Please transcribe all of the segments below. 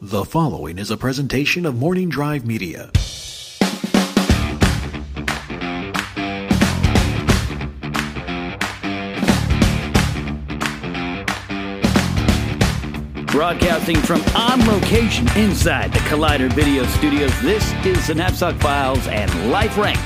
The following is a presentation of Morning Drive Media. Broadcasting from on location inside the Collider Video Studios, this is the Napzok Files and Life Ranked.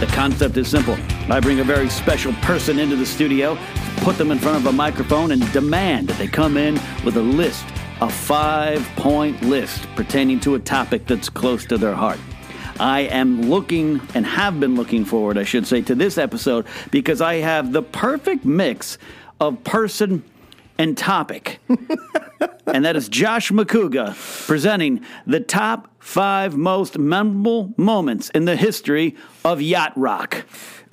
The concept is simple. I bring a very special person into the studio, put them in front of a microphone, and demand that they come in with a list, a five point list pertaining to a topic that's close to their heart. I am looking and have been looking forward, I should say, to this episode because I have the perfect mix of person and topic. and that is Josh Macuga presenting the top five most memorable moments in the history of yacht rock.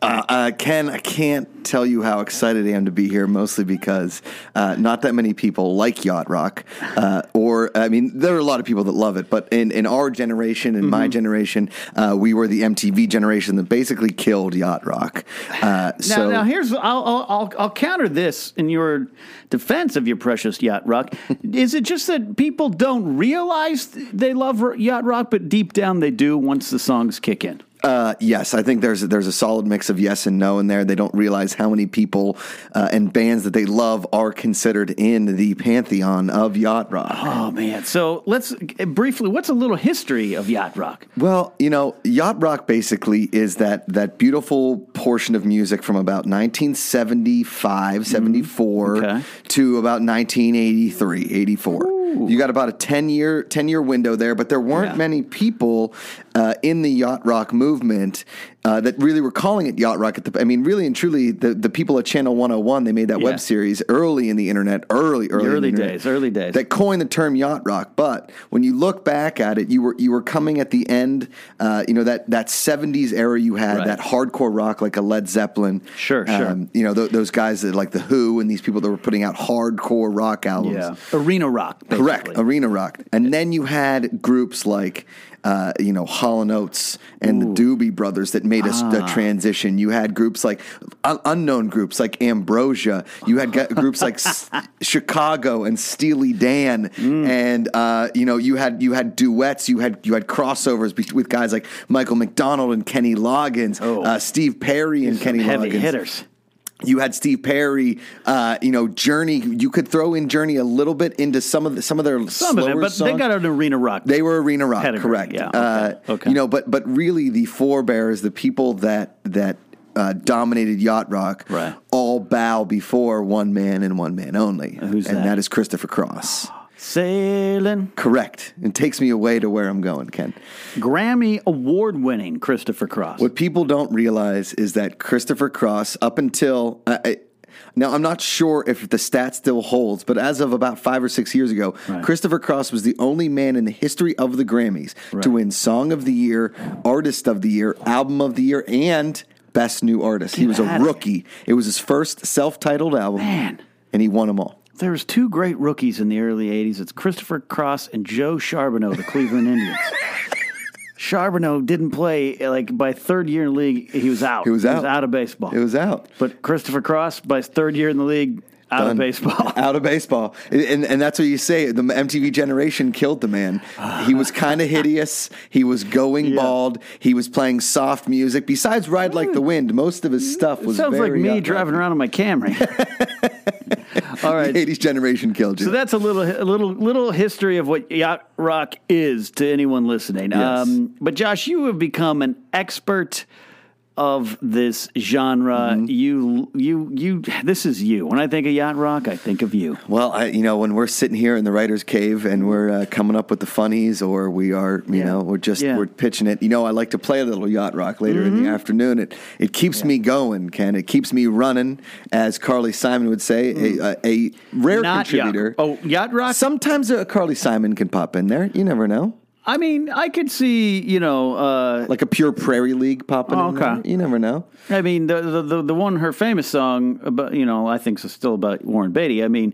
Uh, uh, Ken, I can't tell you how excited I am to be here, mostly because uh, not that many people like yacht rock. Uh, or, I mean, there are a lot of people that love it, but in, in our generation, in Mm-hmm. my generation, uh, we were the MTV generation that basically killed yacht rock. Uh, Now, so, now here's I'll I'll I'll counter this in your defense of your precious yacht rock. Is it just that people don't realize they love yacht rock, but deep down they do once the songs kick in? Uh, yes, I think there's there's a solid mix of yes and no in there. They don't realize how many people uh, and bands that they love are considered in the pantheon of yacht rock. Oh man! So let's uh, briefly. What's a little history of yacht rock? Well, you know, yacht rock basically is that that beautiful portion of music from about 1975, 74 Mm-hmm. Okay. to about 1983, 84. You got about a 10 year 10 year window there, but there weren't Yeah. many people uh, in the yacht rock movement uh, that really were calling it yacht rock at the I mean really and truly the, the people at Channel 101 they made that Yeah. web series early in the internet, early early, in early internet, days, early days. that coined the term yacht rock. But when you look back at it, you were you were coming at the end. Uh, you know that that seventies era you had Right. that hardcore rock like a Led Zeppelin. Sure, sure. you know th- those guys that like the Who and these people that were putting out hardcore rock albums. Yeah, arena rock. Correct, arena rock, and then you had groups like, uh, you know, Hall and Oates and the Doobie Brothers that made us Ah. the transition. You had groups like un- unknown groups like Ambrosia. You had groups like S- Chicago and Steely Dan, Mm. and uh, you know, you had you had duets. You had you had crossovers be- with guys like Michael McDonald and Kenny Loggins, Oh. uh, Steve Perry and Some Kenny heavy Loggins hitters. You had Steve Perry, uh, you know Journey. You could throw in Journey a little bit into some of the, some of their Some of slower them, but they got an arena rock. They were arena rock, Pedigree, correct? yeah, Uh, okay, okay. You know, but but really, the forebears, the people that that uh, dominated yacht rock, Right. all bow before one man and one man only, who's and that? that is Christopher Cross. Sailing. Correct. It takes me away to where I'm going, Ken. Grammy award winning Christopher Cross. What people don't realize is that Christopher Cross, up until uh, I, now, I'm not sure if the stat still holds, but as of about five or six years ago, Right. Christopher Cross was the only man in the history of the Grammys Right. to win Song of the Year, Artist of the Year, Album of the Year, and Best New Artist. he was a rookie. It was his first self-titled album, Man. and he won them all. There was two great rookies in the early 80s. It's Christopher Cross and Joe Charbonneau, the Cleveland Indians. Charbonneau didn't play, like, by third year in the league, he was out. He was out. out of baseball. He was out. But Christopher Cross, by his third year in the league, out of baseball. out of baseball, and and that's what you say. The MTV generation killed the man. He was kind of hideous. He was going Yeah. bald. He was playing soft music. Besides "Ride Like the Wind," most of his stuff was Sounds like me driving around on my Camry. All right. The '80s generation killed you. So that's a little, a little, little history of what yacht rock is to anyone listening. Yes. Um, but Josh, you have become an expert of this genre. Mm-hmm. You, you, you. This is you. When I think of yacht rock, I think of you. Well, I, you know, when we're sitting here in the writer's cave and we're uh, coming up with the funnies, or we are, you Yeah. know, we're just Yeah. we're pitching it. You know, I like to play a little yacht rock later in the Mm-hmm. afternoon. It it keeps me going, Ken. It keeps me running, as Carly Simon would say, a, a, a rare Mm. Not contributor. yacht. Oh, yacht rock. Sometimes a Carly Simon can pop in there. You never know. I mean, I could see. You know. Uh, Like a pure Prairie League popping Oh, in okay. there. You never know. I mean, the, the the the one her famous song about you know I think is still about Warren Beatty. I mean,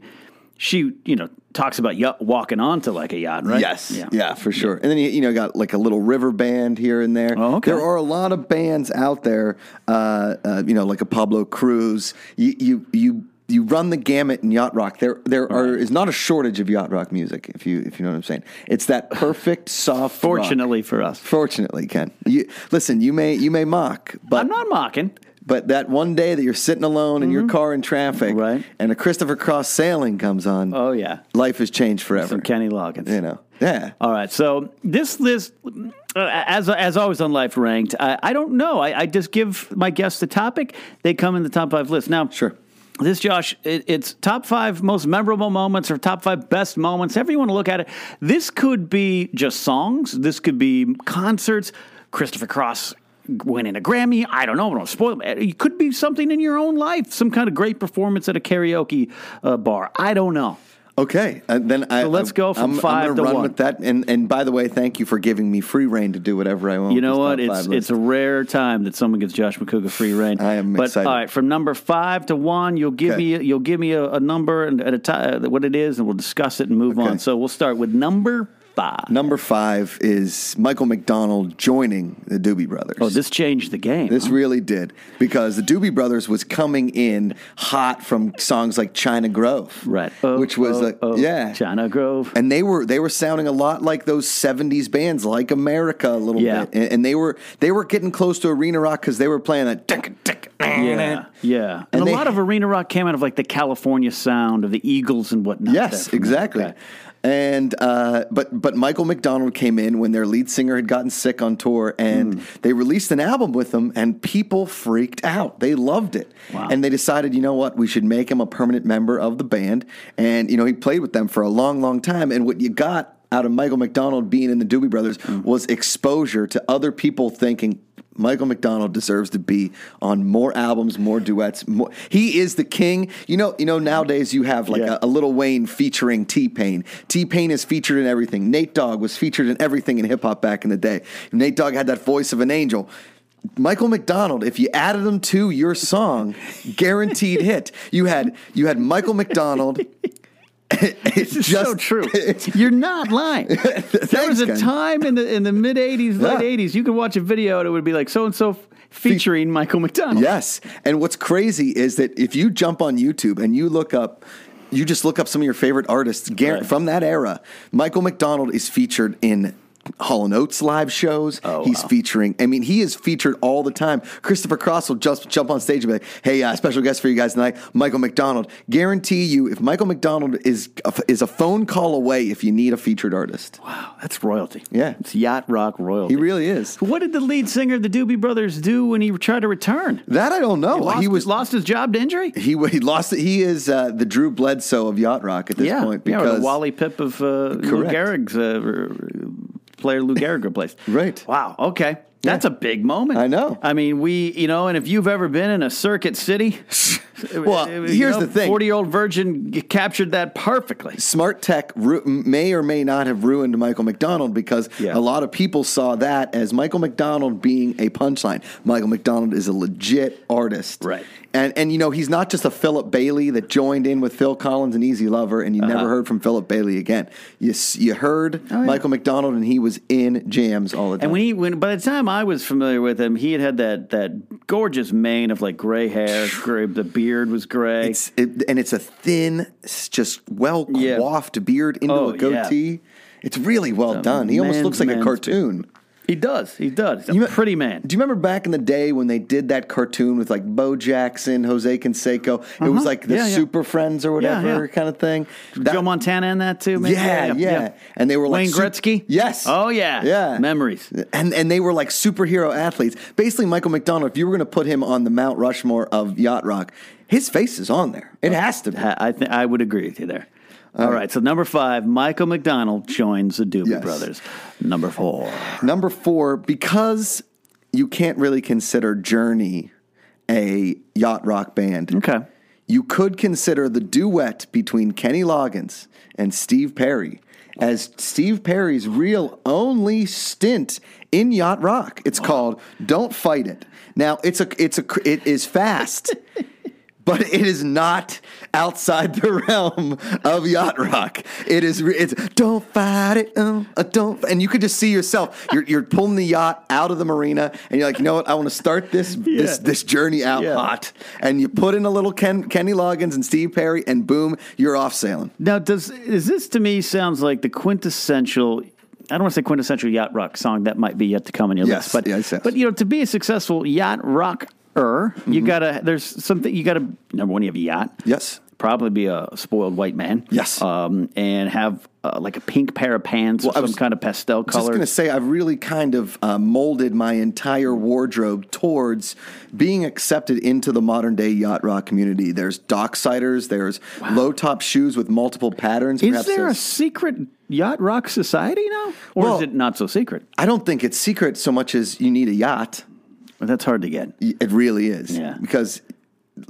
she you know talks about yacht, walking onto like a yacht, right? Yes, yeah. for sure. And then you, you know got like a little river band here and there. Oh, okay. There are a lot of bands out there. Uh, uh, you know, like a Pablo Cruise. You you you. You run the gamut in yacht rock. There, there are is not a shortage of yacht rock music. If you, if you know what I'm saying, it's that perfect soft. rock. Fortunately for us, fortunately, Ken. You, listen, you may you may mock, but I'm not mocking. but that one day that you're sitting alone in your car in traffic, Mm-hmm. Right. and a Christopher Cross sailing comes on, Oh yeah, life has changed forever. some Kenny Loggins. You know, yeah. All right, so this list, uh, as as always on Life Ranked, I, I don't know. I, I just give my guests the topic; they come in the top five list. Now, Sure. This, Josh, it, it's top five most memorable moments or top five best moments. However you want to look at it. This could be just songs. This could be concerts. Christopher Cross winning a Grammy. I don't know. I don't spoil it. It could be something in your own life. Some kind of great performance at a karaoke uh, bar. I don't know. Okay, uh, then I, So let's go from I'm, five I'm to run one. with that. And and by the way, thank you for giving me free reign to do whatever I want. You know what? It's it's a rare time that someone gives Josh Macuga free reign. I am but, excited. All right, from number five to one, you'll give Okay. me you'll give me a, a number and at a time what it is, and we'll discuss it and move Okay. on. So we'll start with number five. number five is Michael McDonald joining the Doobie Brothers. Oh, this changed the game. This huh? really did because the Doobie Brothers was coming in hot from songs like China Grove, right, Oh, which was oh, a, oh, yeah, China Grove. and they were they were sounding a lot like those '70s bands, like America, a little Yeah. bit, and, and they were they were getting close to arena rock because they were playing that. tick, tick, Yeah, yeah, and, And a they- lot of arena rock came out of like the California sound of the Eagles and whatnot. Yes, exactly. Okay. And uh, but but Michael McDonald came in when their lead singer had gotten sick on tour, and Hmm. they released an album with him, and people freaked out. They loved it, Wow. and they decided, you know what, we should make him a permanent member of the band. And you know, he played with them for a long, long time. And what you got out of Michael McDonald being in the Doobie Brothers Hmm. was exposure to other people thinking. Michael McDonald deserves to be on more albums, more duets. More. He is the king. You know, you know. Nowadays, you have like Yeah. a, a Lil Wayne featuring T Pain. T Pain is featured in everything. Nate Dogg was featured in everything in hip hop back in the day. Nate Dogg had that voice of an angel. Michael McDonald, if you added him to your song, guaranteed hit. You had you had Michael McDonald. It's This is so true. You're not lying. there was a time in the in the mid '80s, late Yeah. '80s, you could watch a video and it would be like so and so featuring Michael McDonald. Yes. And what's crazy is that if you jump on YouTube and you look up, you just look up some of your favorite artists Right. from that era, Michael McDonald is featured in. Hall and Oates live shows. Oh, He's wow. featuring. I mean, he is featured all the time. Christopher Cross will just jump on stage and be like, "Hey, uh, special guest for you guys tonight, Michael McDonald." Guarantee you, if Michael McDonald is a, is a phone call away, if you need a featured artist, Wow, that's royalty. Yeah. it's yacht rock royalty. he really is. What did the lead singer of the Doobie Brothers do when he tried to return? That I don't know. Lost, he was lost his job to injury. he he lost. He is uh, the Drew Bledsoe of yacht rock at this yeah, point yeah, or because the Wally Pipp of uh, Lou Gehrig's uh, player Lou Gehrig replaced. Right. Wow. Okay. That's a big moment. I know. I mean, we, you know, and if you've ever been in a circuit city, Well, here's the thing. Forty-year-old virgin captured that perfectly. smart tech ru- may or may not have ruined Michael McDonald because Yeah. a lot of people saw that as Michael McDonald being a punchline. Michael McDonald is a legit artist, Right. And and you know he's not just a Philip Bailey that joined in with Phil Collins and Easy Lover, and you Uh-huh. never heard from Philip Bailey again. You you heard Oh, yeah. Michael McDonald, and he was in jams all the time. And when he, when by the time I was familiar with him, he had had that that gorgeous mane of like gray hair. Gray, the beard was gray. It's it, and it's a thin, just well Yeah. coiffed beard into Oh, a goatee. It's really well done. He almost looks like a cartoon. He does. He does. He's a You- pretty man. Do you remember back in the day when they did that cartoon with like Bo Jackson, Jose Canseco? It was like the Uh-huh. Yeah, yeah. Super Friends or whatever Yeah, yeah. kind of thing. That- Joe Montana in that too, maybe? Yeah, yeah, And they were like Wayne Gretzky? Yes. Oh, yeah. Yeah. Memories. And and they were like superhero athletes. Basically, Michael McDonald. If you were going to put him on the Mount Rushmore of yacht rock, his face is on there. It has to be. I th- I would agree with you there. All right. so number five, Michael McDonald joins the Doobie Yes. Brothers. Number four. Number four, because you can't really consider Journey a yacht rock band. Okay. You could consider the duet between Kenny Loggins and Steve Perry as Steve Perry's real only stint in yacht rock. It's called "Don't Fight It." Now it's a it's a it is fast. But it is not outside the realm of yacht rock. It is. It's don't fight it, uh, uh, don't. And you could just see yourself. You're, you're pulling the yacht out of the marina, and you're like, you know what? I want to start this this Yeah. this journey out Yeah. hot. And you put in a little Ken, Kenny Loggins and Steve Perry, and boom, you're off sailing. Now, does is this to me sounds like the quintessential? I don't want to say quintessential yacht rock song. That might be yet to come on your Yes, list. But yes, yes. but you know, to be a successful yacht rocker, Mm-hmm. you gotta. There's something you gotta. Number one, you have a yacht. Yes. Probably be a spoiled white man. Yes. Um, and have uh, like a pink pair of pants Well, or I some was kind of pastel Just going to say, I've really kind of uh, molded my entire wardrobe towards being accepted into the modern day yacht rock community. There's docksiders, there's low top shoes with multiple patterns. Is there a secret yacht rock society now, or Well- is it not so secret? I don't think it's secret so much as you need a yacht. Well, that's hard to get. It really is. Yeah. Because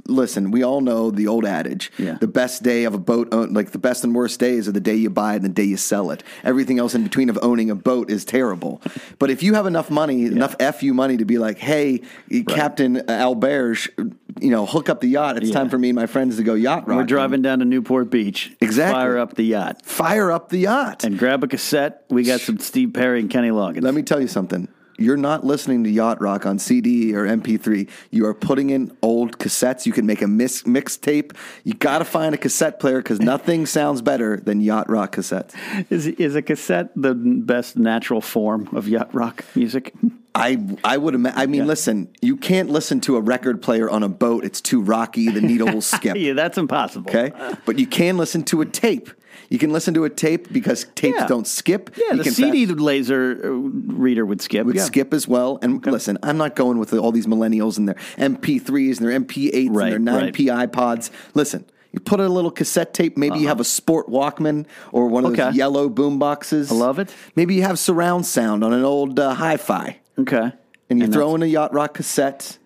listen, we all know the old adage. Yeah. The best day of a boat like the best and worst days are the day you buy it and the day you sell it. Everything else in between of owning a boat is terrible. but if you have enough money, enough FU money to be like, "Hey, Captain Alberge, you know, hook up the yacht. It's Yeah. time for me and my friends to go yacht rocking." We're driving down to Newport Beach. Exactly. Fire up the yacht. Fire up the yacht. and grab a cassette. We got some Steve Perry and Kenny Loggins. Let me tell you something. You're not listening to yacht rock on CD or MP3. You are putting in old cassettes. You can make a mix mixtape. You got to find a cassette player because nothing sounds better than yacht rock cassettes. is is a cassette the best natural form of yacht rock music? I I would ima- I mean, listen. You can't listen to a record player on a boat. It's too rocky. The needle will skip. yeah, that's impossible. Okay, but you can listen to a tape. You can listen to a tape because tapes Yeah. don't skip. Yeah, you the can CD fast- laser uh, reader would skip. would yeah. skip as well. And listen, I'm not going with all these millennials and their MP3s and their MP8s Right, and their right. 9P iPods. Listen, you put a little cassette tape. Maybe you have a Sport Walkman or one of Uh-huh. Okay. those yellow boom boxes. I love it. Maybe you have surround sound on an old uh, hi-fi, Okay. and you And throw in a yacht rock cassette.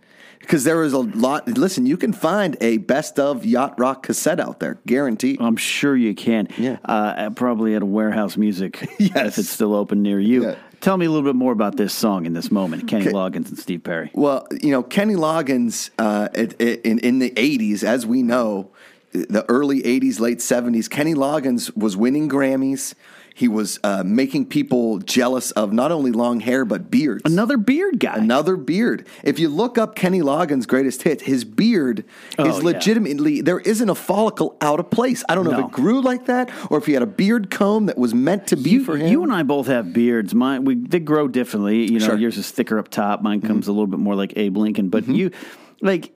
Because there is a lot. Listen, you can find a best of yacht rock cassette out there, guaranteed. I'm sure you can. Yeah. Uh, probably at a Wherehouse Music. Yes. If it's still open near you. Yeah. Tell me a little bit more about this song in this moment. Kenny Okay. Loggins and Steve Perry. Well, you know, Kenny Loggins uh, it, it, in, in the 80s, as we know, the early 80s, late 70s, Kenny Loggins was winning Grammys. He was uh, making people jealous of not only long hair, but beards. Another beard guy. Another beard. If you look up Kenny Loggins' greatest hit, his beard Oh, is yeah. legitimately, there isn't a follicle out of place. I don't know No. if it grew like that or if he had a beard comb that was meant to be you, for him. you and I both have beards. Mine we they grow differently. You know, Sure. Mm-hmm. yours is thicker up top. Mine comes a little bit more like Abe Lincoln. But you, like,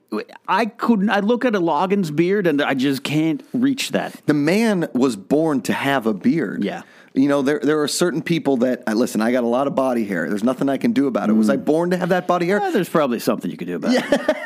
I couldn't. I look at a Loggins beard and I just can't reach that. the man was born to have a beard. Yeah. You know, there there are certain people that uh, listen. I got a lot of body hair. There's nothing I can do about it. Was I Mm. born to have that body hair? Eh, there's probably something you could do about it.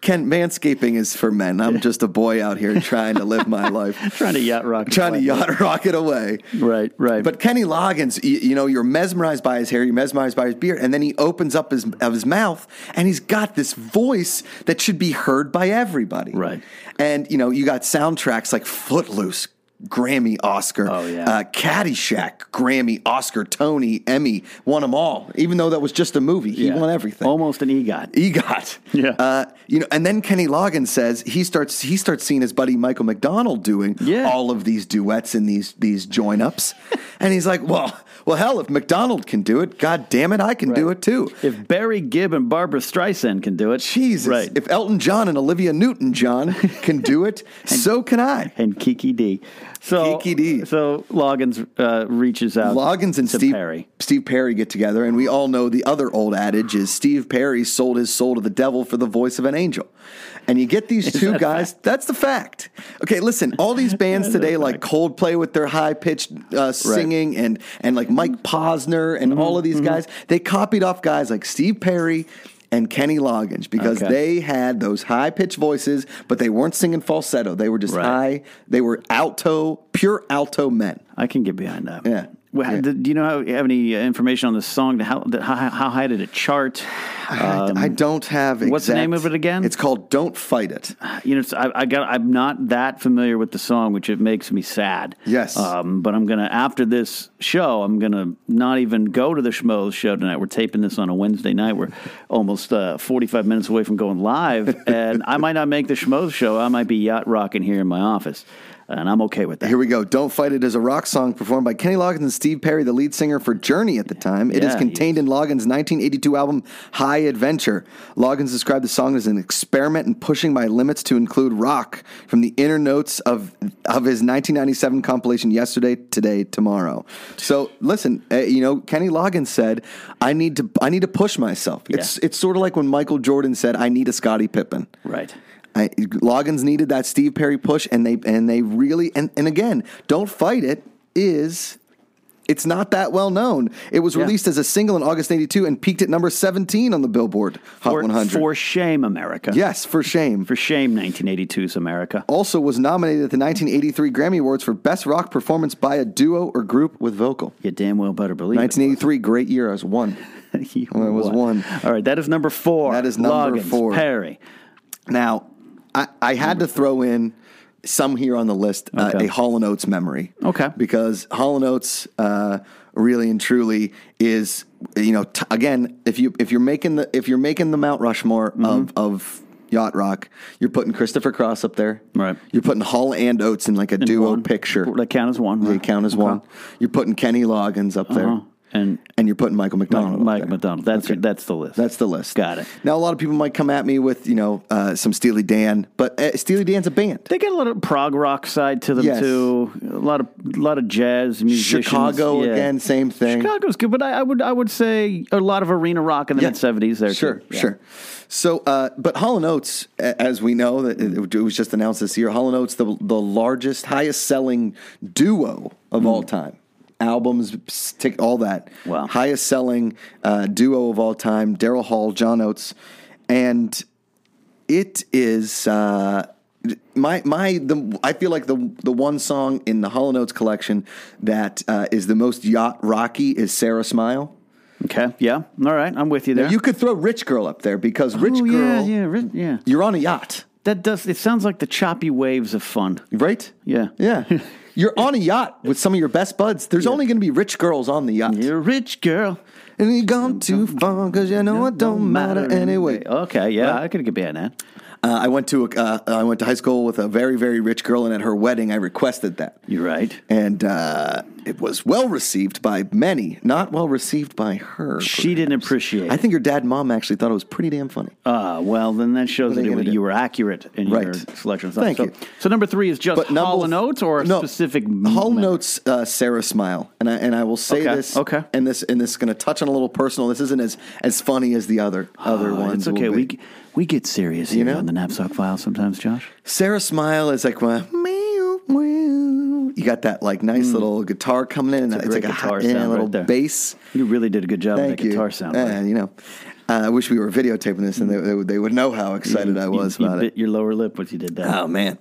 Ken, manscaping is for men. I'm just a boy out here trying to live my life, Trying to yacht rock. trying to yacht rock it away. Right, right. But Kenny Loggins, you, you know, you're mesmerized by his hair, you're mesmerized by his beard, and then he opens up his of his mouth, and he's got this voice that should be heard by everybody. Right. And you know, you got soundtracks like Footloose. Grammy, Oscar, Oh, yeah. uh, Caddyshack, Grammy, Oscar, Tony, Emmy, won them all. Even though that was just a movie, he Yeah. won everything. Almost an EGOT. EGOT. Yeah. Uh, you know, and then Kenny Loggins says he starts he starts seeing his buddy Michael McDonald doing Yeah. all of these duets and these these join ups, And he's like, well, well, hell, if McDonald can do it, God damn it, I can do it too. If Barry Gibb and Barbara Streisand can do it, Jesus, right? if Elton John and Olivia Newton John can do it, so can I. and Kiki Dee. So Kiki Dee. So Loggins uh, reaches out. Loggins and Steve Perry. Steve Perry get together, and we all know the other old adage is Steve Perry sold his soul to the devil for the voice of an angel. And you get these two that guys. That's the fact. Okay, listen. All these bands today, like Coldplay with their high pitched uh, singing, and and like Mike Posner, and all of Mm-hmm, these guys, they copied off guys like Steve Perry. And Kenny Loggins, because Okay. they had those high pitched voices, but they weren't singing falsetto. They were just Right. high. They were alto, pure alto men. I can get behind that. Yeah. Well, Yeah. Do you know how, have any uh, information on the song? How, how, how high did it chart? I- I don't have. Um, what's the name of it again? It's called "Don't Fight It." You know, it's, I, I got. I'm not that familiar with the song, which it makes me sad. Yes. Um, but I'm gonna after this show, I'm gonna not even go to the Schmoes show tonight. We're taping this on a Wednesday night. We're almost uh, 45 minutes away from going live, and I might not make the Schmoes show. I might be yacht rocking here in my office, and I'm okay with that. Here we go. "Don't Fight It is a rock song performed by Kenny Loggins and Steve Perry, the lead singer for Journey at the time. It is Yeah, contained in Loggins' 1982 album "High Adventure." Loggins described the song as an experiment in pushing my limits to include rock from the inner notes of of his 1997 compilation "Yesterday, Today, Tomorrow." So, listen, uh, you know, Kenny Loggins said, "I need to, I need to push myself." It's it's sort of like when Michael Jordan said, "I need a Scottie Pippen." Right. I, Loggins needed that Steve Perry push, and they and they really and, and again, don't fight it is it's not that well known. It was Yeah. released as a single in August '82 and peaked at number 17 on the Billboard Hot For, 100. for shame, America. yes, for shame. For shame, 1982's America. also was nominated at the 1983 Grammy Awards for Best Rock Performance by a Duo or Group with Vocal. You damn well better believe it. 1983, great year. I was one. It was one. All right, that is number four. That is number Loggins, four. Perry. Now, I, I had to throw in some here on the list uh, a Hall and Oates memory. Okay. because Hall and Oates uh, really and truly is you know t- again if you if you're making the if you're making the Mount Rushmore Mm-hmm. of of yacht rock, you're putting Christopher Cross up there. Right. You're putting Hall and Oates in like a duo One. picture. They count as one. They right? count as Okay. one. You're putting Kenny Loggins up there. And And you're putting Michael McDonald. Mike. McDonald. That's Okay. that's the list. That's the list. Got it. Now, a lot of people might come at me with, you know, uh, some Steely Dan, but uh, Steely Dan's a band. They get a lot of prog rock side to them Yes. too. A lot of a lot of jazz musicians. Chicago Yeah. again, same thing. Chicago's good, but I, I would I would say a lot of arena rock in the Yeah. mid seventies there. Sure, too. Yeah. sure. So, uh, but Hall and Oates, as we know, that it was just announced this year. Hall and Oates, the the largest, highest selling duo of all time. Albums, stick all that. Wow. Highest selling uh, duo of all time. Daryl Hall, John Oates, and it is uh, my my the I feel like the the one song in the Hall and Oates collection that uh, is the most yacht rocky is Sara Smile. Okay. Yeah. All right. I'm with you there. You could throw Rich Girl up there because Rich oh, Girl, Yeah. Yeah. Yeah. you're on a yacht, That does. It sounds like the choppy waves of fun. right? Yeah. Yeah. You're on a yacht with some of your best buds. There's only going to be rich girls on the yacht. You're a rich girl. And you gone too far because you know it don't matter anyway. Okay. Yeah. I could get behind that. Uh, I went to a, uh, I went to high school with a very very rich girl, and at her wedding, I requested that. You're right. and uh, it was well received by many, not well received by her. She didn't perhaps. appreciate I think her dad and mom actually thought it was pretty damn funny. Ah, well, then that shows that you it, you were accurate in your Right. selection. Thank so, you. So number three is just Hall and Oates or a no, specific Hall member? Notes uh, Sara Smile, and I and I will say Okay, this. okay. And this and this is going to touch on a little personal. This isn't as as funny as the other other Oh, ones. It's okay. We. We get serious here know? on the Napzok file sometimes, Josh. Sara Smile is like uh, meow, meow. you got that like nice little guitar coming in, and a it's great like a guitar hot, yeah, sound little right there. bass. You really did a good job Thank with that you. guitar sound. Uh, you know, uh, I wish we were videotaping this, and they, they, would- they would know how excited I was you, about you it. bit your lower lip when you did that. Oh man.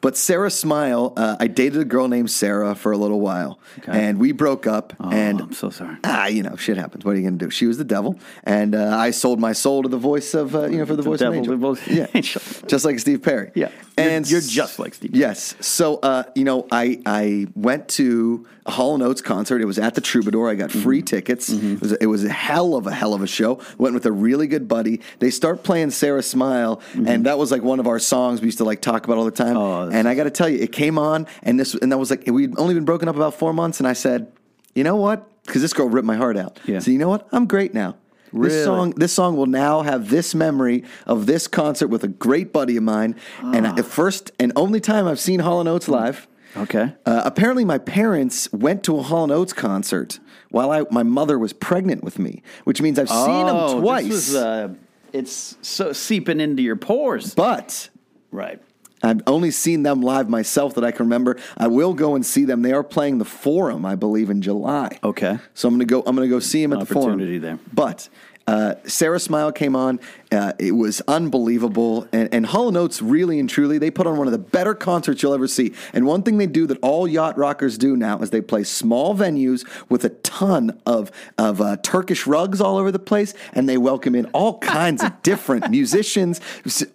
But Sara Smile, uh, I dated a girl named Sarah for a little while, Okay. and we broke up. Oh, and I'm so sorry. ah, you know, shit happens. What are you going to do? She was the devil, and uh, I sold my soul to the voice of, uh, you know, for the, The voice devil, of an the angel. yeah, angel. just like Steve Perry. Yeah. You're- and you're just like Steve. Yes. So, uh, you know, I I went to a Hall and Oates concert. It was at the Troubadour. I got Mm-hmm. free tickets. It, was, it was a hell of a hell of a show. Went with a really good buddy. They start playing Sara Smile, and that was like one of our songs we used to like talk about all the time. Mm-hmm. Oh, and I got to tell you, it came on, and this and that was like we'd only been broken up about four months, and I said. you know what? Because this girl ripped my heart out. Yeah. So you know what? I'm great now. Really? This song, this song will now have this memory of this concert with a great buddy of mine, and Ah. I, first and only time I've seen Hall and Oates live. Okay. Uh, apparently, my parents went to a Hall and Oates concert while I, my mother was pregnant with me, which means I've seen Oh, them twice. This was, uh, it's so seeping into your pores. but Right. I've only seen them live myself that I can remember. I will go and see them. They are playing the Forum, I believe, in July. Okay. So I'm gonna go. I'm gonna go see them at the Forum. Opportunity there. But uh, Sara Smile came on. Uh, it was unbelievable. And, and Hall Oates, really and truly, they put on one of the better concerts you'll ever see. And one thing they do that all yacht rockers do now is they play small venues with a ton of of uh, Turkish rugs all over the place, and they welcome in all kinds of different musicians,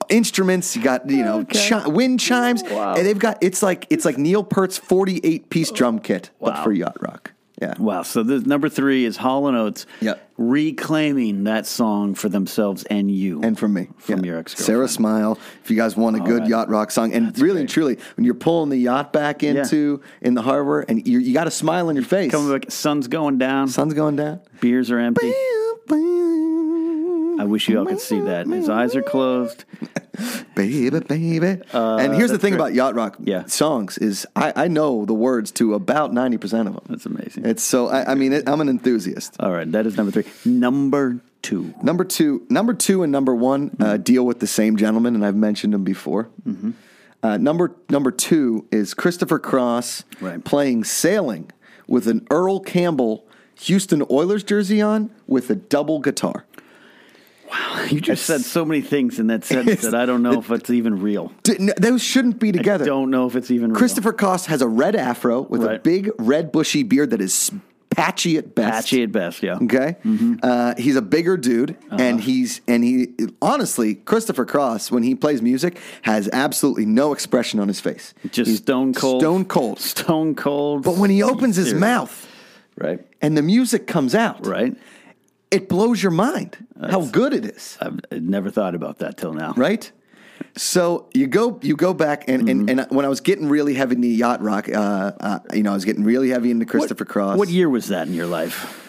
instruments. You got you know Okay. chi- wind chimes, Wow. and they've got it's like it's like Neil Peart's 48 piece drum kit, but for yacht rock. Yeah. Wow. So the number three is Hall and Oates Yeah. reclaiming that song for themselves and you. and from me, From Yeah. your ex-girlfriend. Sara Smile. If you guys want a oh, good right. yacht rock song, and really and truly, when you're pulling the yacht back into in the harbor, and you you got a smile on your face, Coming back, sun's going down, sun's going down. beers are empty. I wish you all could see that. His eyes are closed. baby, baby. and here's the thing great. about yacht rock Yeah. songs is I, I know the words to about ninety percent of them. That's amazing. It's so I, I mean it, I'm an enthusiast. All right, that is number three. Number two. Number two, number two, and number one Mm-hmm. uh, deal with the same gentleman, and I've mentioned him before. Uh, number number two is Christopher Cross Right. playing sailing with an Earl Campbell Houston Oilers jersey on with a double guitar. You just said so many things in that sentence that I don't know if it's even real. D- n- those shouldn't be together. I don't know if it's even real. Christopher Cross has a red afro with a big red bushy beard that is patchy at best. Patchy at best, yeah. Okay, Mm-hmm. uh, he's a bigger dude, Uh-huh. and he's and he honestly, Christopher Cross when he plays music has absolutely no expression on his face. Just He's stone cold. stone cold. Stone cold. But when he opens his serious. mouth Right. and the music comes out, Right. It blows your mind how good it is. I've never thought about that till now. right? So you go you go back and, Mm-hmm. and, and when I was getting really heavy into yacht rock, uh, uh, you know, I was getting really heavy into Christopher what, Cross. What year was that in your life?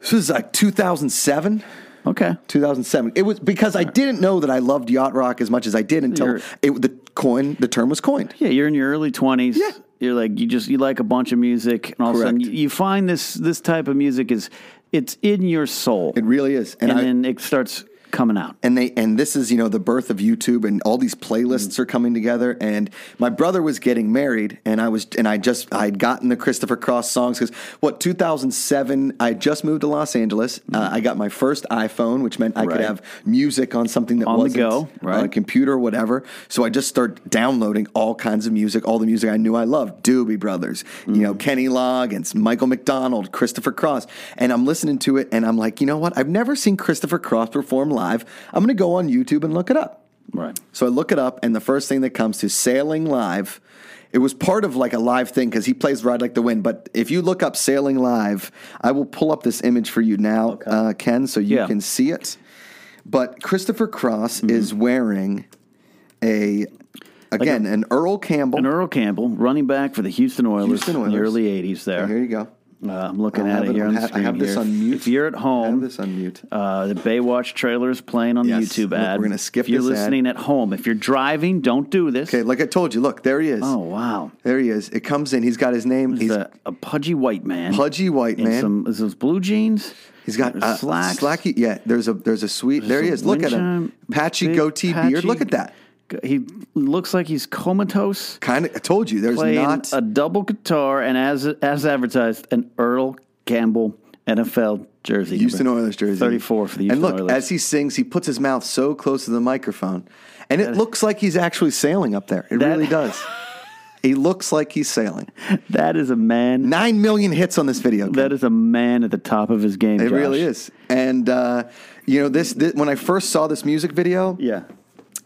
This was like 2007. Okay. 2007. It was because I didn't know that I loved yacht rock as much as I did until You're- it, the coin the term was coined. Yeah, you're in your early twenties. Yeah. You're like you just you like a bunch of music, and all of a sudden you, you find this this type of music is it's in your soul, It really is, and, and, I, then it starts coming out. and they and this is you know the birth of YouTube and all these playlists mm-hmm. are coming together. And my brother was getting married, and I was and I just I had gotten the Christopher Cross songs because what 2007 I just moved to Los Angeles. Mm-hmm. Uh, I got my first iPhone, which meant I could have music on something that On the wasn't go, on a right. computer or whatever. So I just started downloading all kinds of music, all the music I knew I loved, Doobie Brothers, you know, mm-hmm. Kenny Loggins, Michael McDonald, Christopher Cross, and I'm listening to it, and I'm like, you know what? I've never seen Christopher Cross perform live. I'm going to go on YouTube and look it up. Right. So I look it up, and the first thing that comes to Sailing Live. It was part of like a live thing because he plays Ride Like the Wind. But if you look up Sailing Live, I will pull up this image for you now, uh, Ken, so you Yeah. can see it. But Christopher Cross Mm-hmm. is wearing a again an Earl Campbell. an Earl Campbell, running back for the Houston Oilers, Houston in the early '80s. There, Here you go. Uh, I'm looking I at it here on- on the I screen. have this here. on mute. If you're at I home, have this on mute. Uh, the Baywatch trailer is playing on the Yes. YouTube Look, ad. we're gonna skip If you're this ad. listening at home, if you're driving, don't do this. Okay, like I told you, look, there he is. Oh wow, There he is. It comes in. He's got his name. he's a, a pudgy white man. pudgy white in man. some is those blue jeans. He's got uh, slacks. slacky. Yeah, there's a there's a sweet. there he is. Look at him. Patchy goatee beard. Look at that. He looks like he's comatose. Kind of. I told you. There's playing not. a double guitar and as as advertised, an Earl Campbell NFL jersey. Houston number Oilers jersey. 34 for the Houston And look, Oilers. as he sings, he puts his mouth so close to the microphone, and it looks like he's actually sailing up there. It That- really does. he looks like he's sailing. that is a man. Nine million hits on this video. That is a man at the top of his game. it Josh. really is. And uh, you know this, this. When I first saw this music video, Yeah.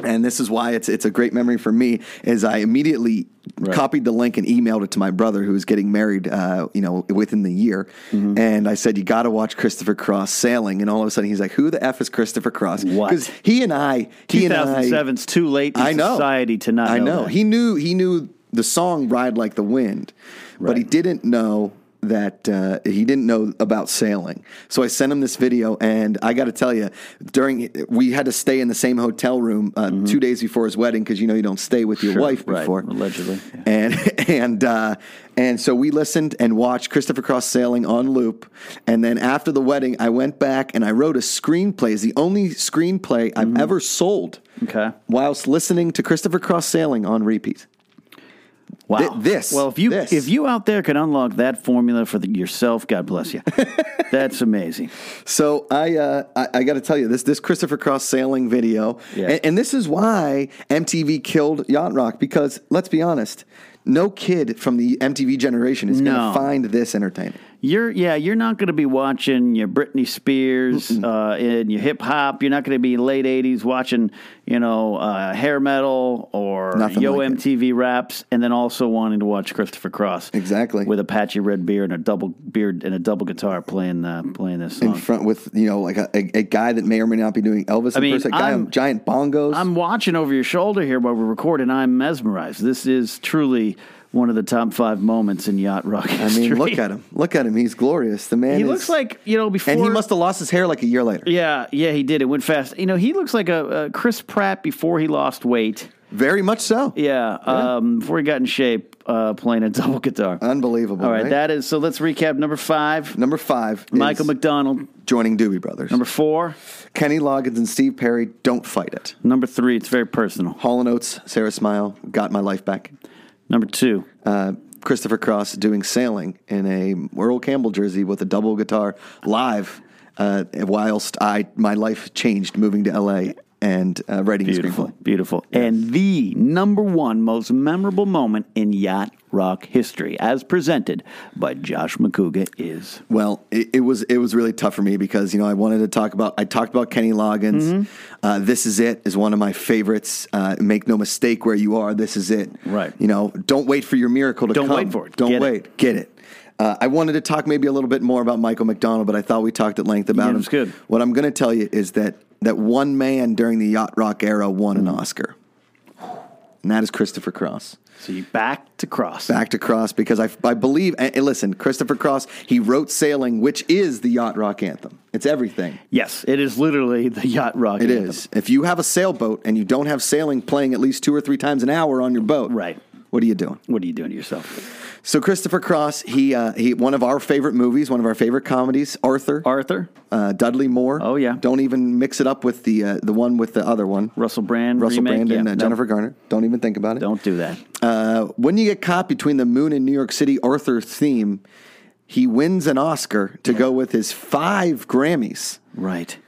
And this is why it's it's a great memory for me is I immediately Right. copied the link and emailed it to my brother who was getting married uh, you know within the year. Mm-hmm. and I said you got to watch Christopher Cross sailing. And all of a sudden he's like who the f is Christopher Cross? Because he and I he and I 2007's too late in I know. society to not I know. know. he knew he knew the song Ride Like the Wind but he didn't know that uh, he didn't know about sailing. So I sent him this video, and I got to tell you, during we had to stay in the same hotel room uh, two days before his wedding because you know you don't stay with your Mm-hmm. Sure, wife right, before allegedly, yeah. and and uh, and so we listened and watched Christopher Cross sailing on loop. And then after the wedding, I went back and I wrote a screenplay. It's the only screenplay I've ever sold. Mm-hmm. Okay. Whilst listening to Christopher Cross sailing on repeat. Wow. Th- this, Well, if you this. if you out there can unlock that formula for the, yourself, God bless you. That's amazing. So I uh, I, I got to tell you this this Christopher Cross sailing video, Yeah. and, and this is why MTV killed Yacht Rock because let's be honest, no kid from the MTV generation is going to find this entertaining. You're yeah, you're not going to be watching your Britney Spears uh, and your hip hop. You're not going to be late '80s watching you know uh, hair metal or Nothing Yo like it. MTV raps, and then also wanting to watch Christopher Cross Exactly. with a patchy red beard and a double beard and a double guitar playing uh, playing this in front with you know like a, a, a guy that may or may not be doing Elvis. I mean, impersonation, a guy I'm- on giant bongos. I'm watching over your shoulder here while we're recording. I'm mesmerized. This is truly one of the top five moments in yacht rock I history. mean, look at him. Look at him. He's glorious. The man. He is- looks like you know before, and he must have lost his hair like a year later. Yeah, yeah, he did. It went fast. You know, he looks like a, a Chris Pratt before he lost weight. Very much so. Yeah, Um, before he got in shape, uh, playing a double guitar. Unbelievable. All right, right? that is so. Let's recap. Number five, Number five. is Michael McDonald. joining Doobie Brothers. Number four, Kenny Loggins and Steve Perry. Don't fight it. number three. It's very personal. Hall and Oates, Sara Smile, got my life back. Number two, Uh, Christopher Cross doing sailing in a Earl Campbell jersey with a double guitar live. Uh, whilst I my life changed moving to L.A. and uh, writing a beautiful, screenplay. beautiful, and the number one most memorable moment in yacht rock history, as presented by Josh Macuga, is Well, it, it was it was really tough for me because you know I wanted to talk about I talked about Kenny Loggins. Mm-hmm. Uh, this is it is one of my favorites. Uh, make no mistake where you are. This is it. Right. You know, don't wait for your miracle to Don't come. wait for it. Don't Get it. wait. Get it. Uh, I wanted to talk maybe a little bit more about Michael McDonald, but I thought we talked at length about Yeah, him. good. What I'm going to tell you is that that one man during the yacht rock era won an Oscar, and that is Christopher Cross. so you back to cross. Back to Cross because I, I believe, and listen, Christopher Cross, he wrote Sailing, which is the yacht rock anthem. It's everything. Yes, it is literally the yacht rock. It anthem. is. If you have a sailboat and you don't have sailing playing at least two or three times an hour on your boat, Right. What are you doing? What are you doing to yourself? So Christopher Cross, he uh, he one of our favorite movies, one of our favorite comedies, Arthur, Arthur, uh, Dudley Moore. Oh, yeah. Don't even mix it up with the uh, the one with the other one, Russell Brand, Russell remake? Brand and Yeah, uh, Jennifer Garner. Don't even think about it. Don't do that. Uh, when you get caught between the moon and New York City Arthur theme, he wins an Oscar to go with his five Grammys, Right.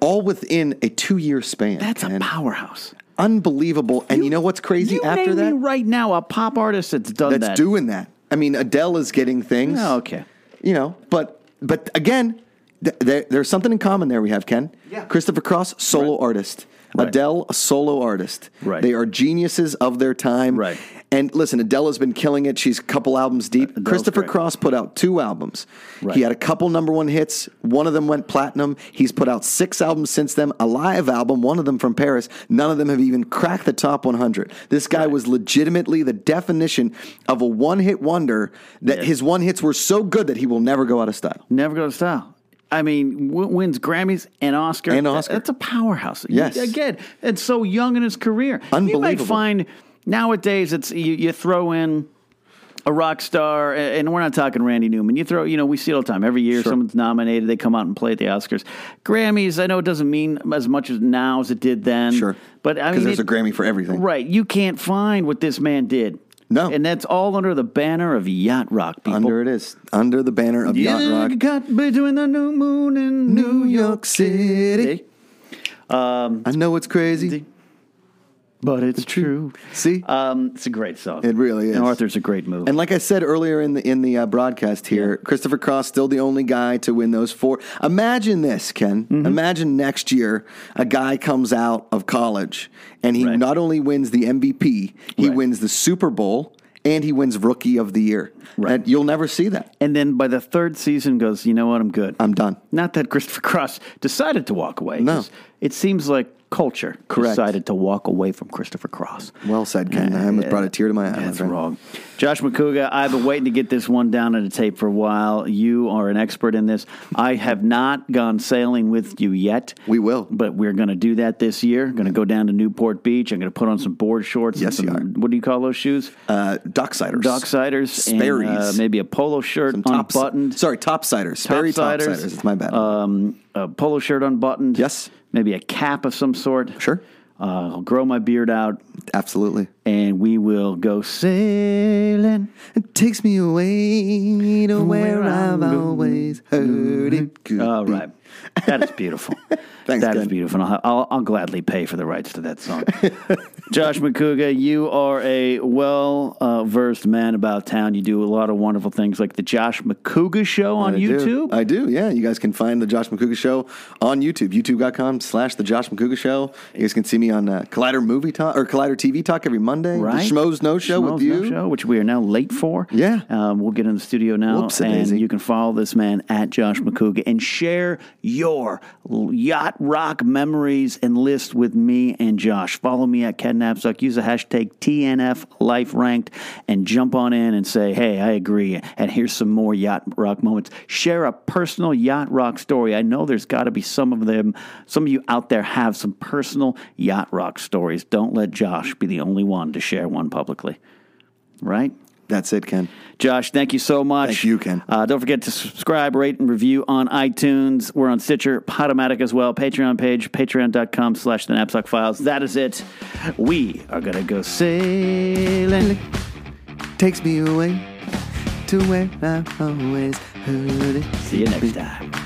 all within a two year span. That's a And powerhouse. Unbelievable. And you, know what's crazy You after name that? me right now a pop artist that's done That's that. doing that. I mean, Adele is getting things. Oh, okay. You know, but but again, th- there, there's something in common there. We have Ken, Yeah. Christopher Cross, solo artist. Right. Adele, a solo artist. Right. They are geniuses of their time. Right. And listen, Adele has been killing it. She's a couple albums deep. Adele's Christopher great. Cross put out two albums. Right. He had a couple number one hits. One of them went platinum. He's put out six albums since then. A live album, one of them from Paris. None of them have even cracked the top 100. This guy was legitimately the definition of a one hit wonder. That Yeah. his one hits were so good that he will never go out of style. Never go to style. I mean, w- wins Grammys and Oscar. And Oscar. That's a powerhouse. Yes. Again, it's so young in his career. Unbelievable. You might find nowadays it's you, you throw in a rock star, and we're not talking Randy Newman. You throw, you know, we see it all the time. Every year, someone's nominated. They come out and play at the Oscars. Grammys. I know it doesn't mean as much as now as it did then. Sure. but I mean, there's it- a Grammy for everything. Right. You can't find what this man did. No. and that's all under the banner of yacht rock. People. Under it is. Under the banner of Yeah, Yacht Rock. got between the new moon and New York City. Um, I know it's crazy. But it's true. See? Um, it's a great song. It really is. And Arthur's a great movie. And like I said earlier in the in the uh, broadcast here, Christopher Cross still the only guy to win those four. Imagine this, Ken. Mm-hmm. Imagine next year a guy comes out of college and he Right. not only wins the MVP, he Right. wins the Super Bowl and he wins Rookie of the Year. Right. And you'll never see that. and then by the third season, goes. You know what? I'm good. I'm done. Not that Christopher Cross decided to walk away. No. It seems like culture Correct. decided to walk away from Christopher Cross. Well said, Ken. I almost brought a tear to my eye. That's wrong. Josh Macuga, I've been waiting to get this one down on a tape for a while. You are an expert in this. I have not gone sailing with you yet. We will. But we're going to do that this year. Going to go down to Newport Beach. I'm going to put on some board shorts. and Yes, you are. What do you call those shoes? Uh, Docksiders. Docksiders. Sperry's. And, uh, maybe a polo shirt Some top- unbuttoned. Sorry, Topsiders. Sperry Topsiders. Topsiders. It's my bad. Um, a polo shirt unbuttoned. Yes. Maybe a cap of some sort. sure. Uh, I'll grow my beard out, Absolutely. and we will go sailing. It takes me away to where, Where I'm I've always heard it. could All be. right. That is beautiful. Thanks, That is Ken. beautiful. I'll, I'll, I'll gladly pay for the rights to that song. Josh Macuga, you are a well uh, versed man about town. You do a lot of wonderful things like the Josh Macuga Show on I do. YouTube. I do, yeah. You guys can find the Josh Macuga Show on YouTube, youtube.com slash the Josh Macuga Show. You guys can see me on uh, Collider Movie Talk or Collider TV Talk every Monday. Right. The Schmoes Know Show Schmoes with you. No Show, which we are now late for. Yeah. Um, we'll get in the studio now. and Whoops-a-daisy. you can follow this man at Josh Macuga and share your yacht rock memories and list with me and Josh. Follow me at Ken Napzok. Use the hashtag TNF Life Ranked and jump on in and say, hey, I agree. And here's some more yacht rock moments. Share a personal yacht rock story. I know there's got to be some of them. Some of you out there have some personal yacht rock stories. Don't let Josh be the only one to share one publicly. Right? That's it, Ken. Josh, thank you so much. Thank you, Ken. Uh, don't forget to subscribe, rate, and review on iTunes. We're on Stitcher, Podomatic as well. Patreon page, patreon.com slash the Napzok Files. That is it. We are going to go sailing. Takes me away to where I've always heard it. See you next time.